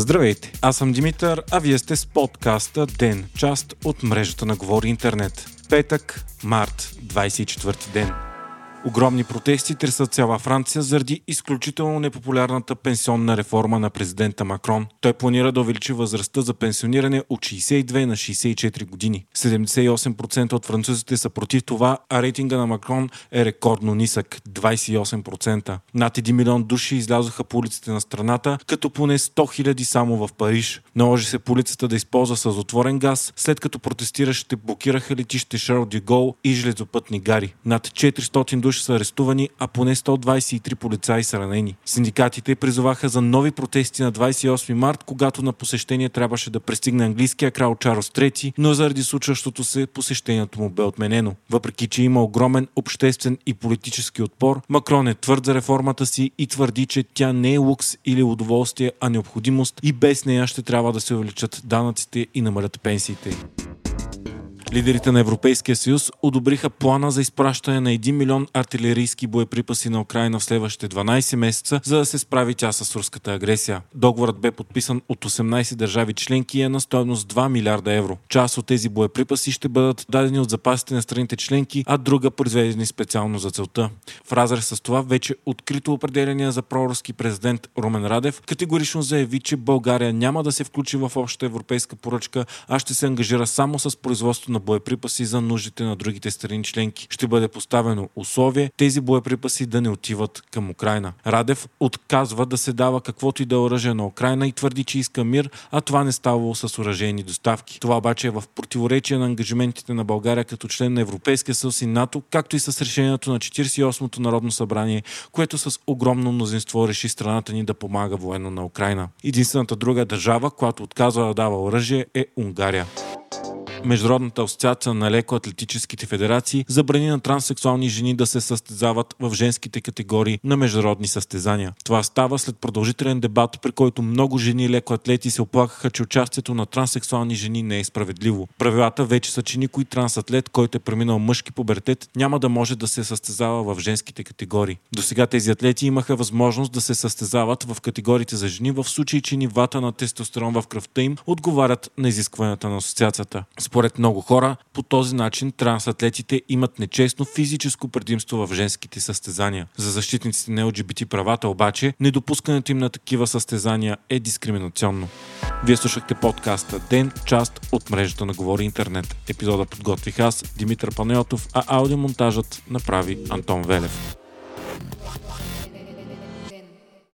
Здравейте, аз съм Димитър, а вие сте с подкаста ДЕН, част от мрежата на Говори Интернет. Петък, март, 24 ден. Огромни протести тресат цяла Франция заради изключително непопулярната пенсионна реформа на президента Макрон. Той планира да увеличи възрастта за пенсиониране от 62 на 64 години. 78% от французите са против това, а рейтинга на Макрон е рекордно нисък – 28%. Над 1 милион души излязоха по улиците на страната, като поне 100 000 само в Париж. Наложи се полицията да използва съзотворен газ, след като протестиращите блокираха летище Шарл Дюгол и железопътни гари. Над 400 души са арестувани, а поне 123 полицаи са ранени. Синдикатите призоваха за нови протести на 28 март, когато на посещение трябваше да пристигне английския крал Чарлз III, но заради случващото се посещението му бе отменено. Въпреки, че има огромен обществен и политически отпор, Макрон е твърд за реформата си и твърди, че тя не е лукс или удоволствие, а необходимост и без нея ще трябва да се увеличат данъците и намалят пенсиите. Лидерите на Европейския съюз одобриха плана за изпращане на 1 милион артилерийски боеприпаси на Украина в следващите 12 месеца, за да се справи тя с руската агресия. Договорът бе подписан от 18 държави членки и е на стоеност 2 милиарда евро. Част от тези боеприпаси ще бъдат дадени от запасите на страните членки, а друга произведени специално за целта. В разрез с това вече открито определение за проруски президент Румен Радев категорично заяви, че България няма да се включи в общата европейска поръчка, а ще се ангажира само с производство на боеприпаси за нуждите на другите страни членки. Ще бъде поставено условие тези боеприпаси да не отиват към Украина. Радев отказва да се дава каквото и да е оръжие на Украина и твърди, че иска мир, а това не ставало с оръжейни доставки. Това обаче е в противоречие на ангажиментите на България като член на Европейския съюз и НАТО, както и с решението на 48-то Народно събрание, което с огромно мнозинство реши страната ни да помага военно на Украина. Единствената друга държава, която отказва да дава оръжие е Унгария. Международната асоциация на лекоатлетическите федерации забрани на транссексуални жени да се състезават в женските категории на международни състезания. Това става след продължителен дебат, при който много жени лекоатлети се оплакаха, че участието на транссексуални жени не е справедливо. Правилата вече са, че никой трансатлет, който е преминал мъжки пубертет, няма да може да се състезава в женските категории. До сега тези атлети имаха възможност да се състезават в категориите за жени в случай, че нивата на тестостерон в кръвта им отговарят на изискванията на асоциацията. Според много хора, по този начин трансатлетите имат нечестно физическо предимство в женските състезания. За защитниците на ЛГБТ правата обаче, недопускането им на такива състезания е дискриминационно. Вие слушахте подкаста Ден, част от мрежата на Говори Интернет. Епизода подготвих аз, Димитър Панайотов, а аудиомонтажът направи Антон Велев.